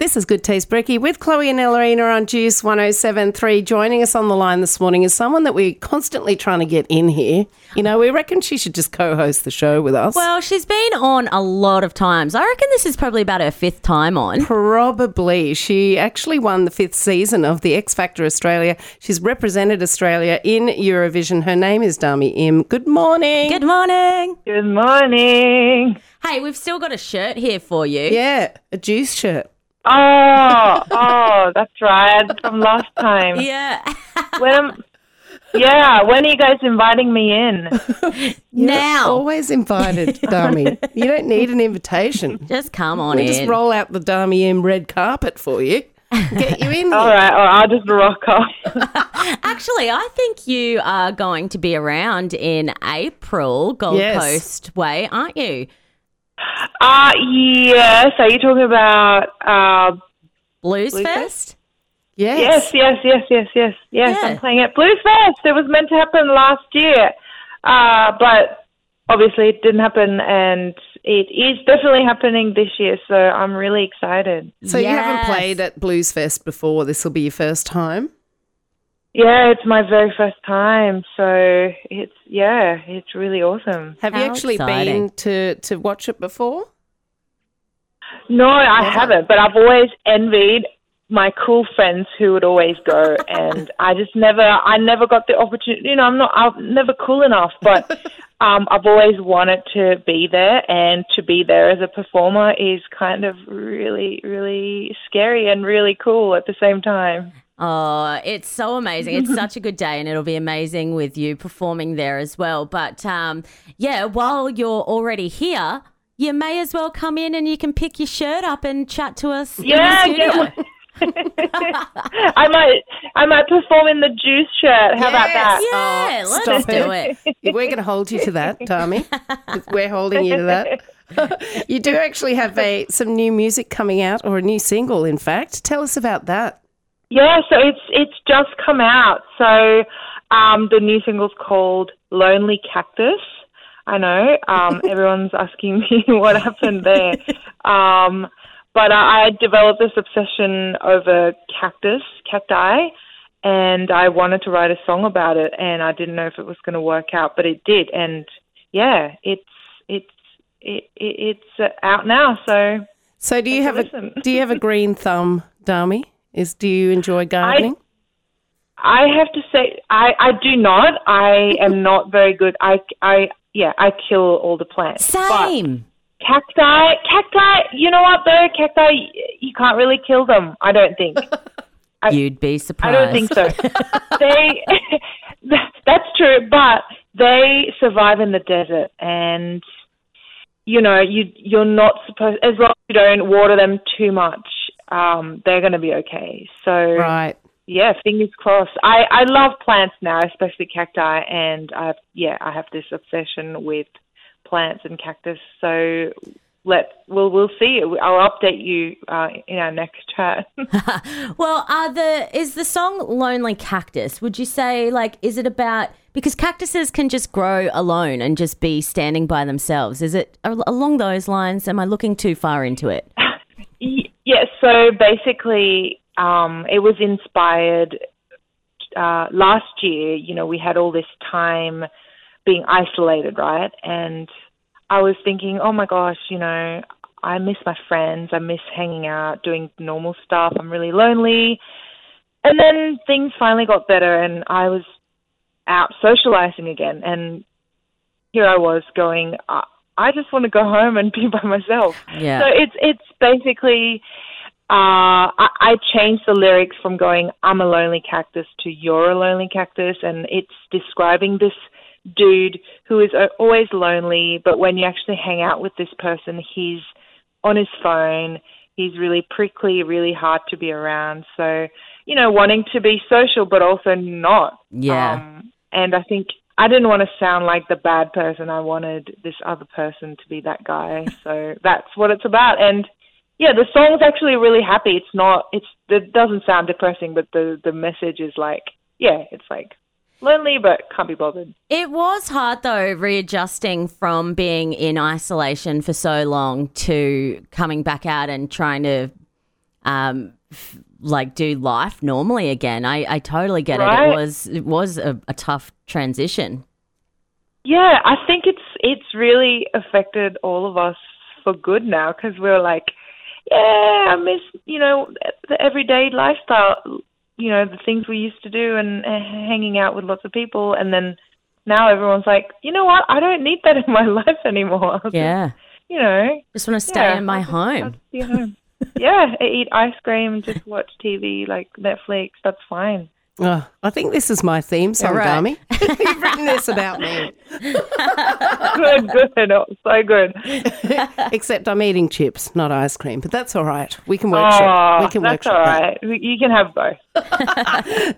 This is Good Taste Brekkie with Chloe and Ellerina on Juice 1073. Joining us on the line this morning is someone that we're constantly trying to get in here. You know, we reckon she should just co host the show with us. Well, she's been on a lot of times. I reckon this is probably about her fifth time on. Probably. She actually won the fifth season of the X Factor Australia. She's represented Australia in Eurovision. Her name is Dami Im. Good morning. Good morning. Good morning. Hey, we've still got a shirt here for you. Yeah, a juice shirt. Oh, oh, that's right. From last time. Yeah. When am, yeah, when are you guys inviting me in? now. Always invited, Dami. you don't need an invitation. Just come on We in. just roll out the Dami Im red carpet for you. Get you in. All here. right, or I'll just rock off. Actually, I think you are going to be around in April, Gold Yes. Coast way, aren't you? Uh, yes. Are you talking about, uh, Blues, Blues Fest? Yes. yes, yes, yes, yes, yes, yes. Yeah. I'm playing at Blues Fest. It was meant to happen last year. Uh, but obviously it didn't happen and it is definitely happening this year. So I'm really excited. So you haven't played at Blues Fest before. This will be your first time. Yeah, it's my very first time. So it's, yeah, it's really awesome. Have you actually exciting. been to to watch it before? No, I haven't, but I've always envied my cool friends who would always go and I just never I never got the opportunity you know, I'm not I'm never cool enough, but um I've always wanted to be there and to be there as a performer is kind of really, really scary and really cool at the same time. Oh, it's so amazing. It's such a good day, and it'll be amazing with you performing there as well. But um, yeah, while you're already here, you may as well come in and you can pick your shirt up and chat to us Yeah, in get studio. I might I might perform in the juice shirt. How about that? Yeah, Oh, let's stop do it. it. We're going to hold you to that, Dami. We're holding you to that. you do actually have a some new music coming out, or a new single, in fact. Tell us about that. Yeah, so it's it's just come out. So um, the new single's called "Lonely Cactus." I know um, everyone's asking me what happened there, um, but I, I developed this obsession over cactus, cacti, and I wanted to write a song about it, and I didn't know if it was going to work out, but it did, and yeah, it's it's it, it, it's out now. So So, do you Take a have a do you have a green thumb, Dami? Is do you enjoy gardening? I have to say, I, I do not. I am not very good. I, I, yeah, I kill all the plants. Same. But cacti, cacti, you know what though? Cacti, you can't really kill them, I don't think. I- You'd be surprised. I don't think so. they, that's true, but they survive in the desert and, you know, you, you're not supposed, as long as you don't water them too much, um, they're going to be okay. So, Right. yeah, fingers crossed. I, I love plants now, especially cacti, and I've yeah, I have this obsession with plants and cactus. So let we'll we'll see. I'll update you uh, in our next chat. Well, are the is the song "Lonely Cactus"? Would you say like is it about because cactuses can just grow alone and just be standing by themselves? Is it along those lines? Am I looking too far into it? Y- yeah. So basically, um, it was inspired uh, last year. You know, we had all this time being isolated, right? And I was thinking, oh my gosh, you know, I miss my friends. I miss hanging out, doing normal stuff. I'm really lonely. And then things finally got better, and I was out socializing again. And here I was going, I, I just want to go home and be by myself. Yeah. So it's it's basically. Uh, I, I changed the lyrics from going "I'm a lonely cactus" to "You're a lonely cactus," and it's describing this dude who is always lonely, but when you actually hang out with this person, he's on his phone. He's really prickly, really hard to be around. So, you know, wanting to be social, but also not. Yeah. Um, and I think I didn't want to sound like the bad person. I wanted this other person to be that guy. So that's what it's about. And yeah, the song's actually really happy. It's not. It's. It doesn't sound depressing, but the the message is like, yeah, it's like lonely, but can't be bothered. It was hard though, readjusting from being in isolation for so long to coming back out and trying to um, like do life normally again. I, I totally get it. Right. It was it was a, a tough transition. Yeah, I think it's it's really affected all of us for good now because we're like, yeah, I miss you know the everyday lifestyle, you know the things we used to do and uh, hanging out with lots of people, and then now everyone's like, you know what, I don't need that in my life anymore. Yeah, you know, just want to stay yeah, in my home. Be home. Yeah, eat ice cream, just watch TV like Netflix. That's fine. Oh, I think this is my theme song, All right. Dami. You've written this about me. Good, good, oh, so good. Except I'm eating chips, not ice cream. But that's all right. We can workshop. Oh, we ah, can that's workshop all that. right. We- You can have both.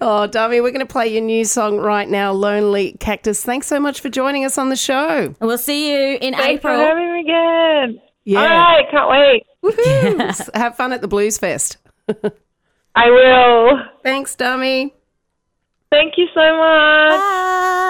Oh, Dami, we're going to play your new song right now, Lonely Cactus. Thanks so much for joining us on the show. We'll see you in Thanks for April. having me again. Yeah. All right, can't wait. Woohoo. Have fun at the Blues Fest. I will. Thanks, Dami. Thank you so much. Bye.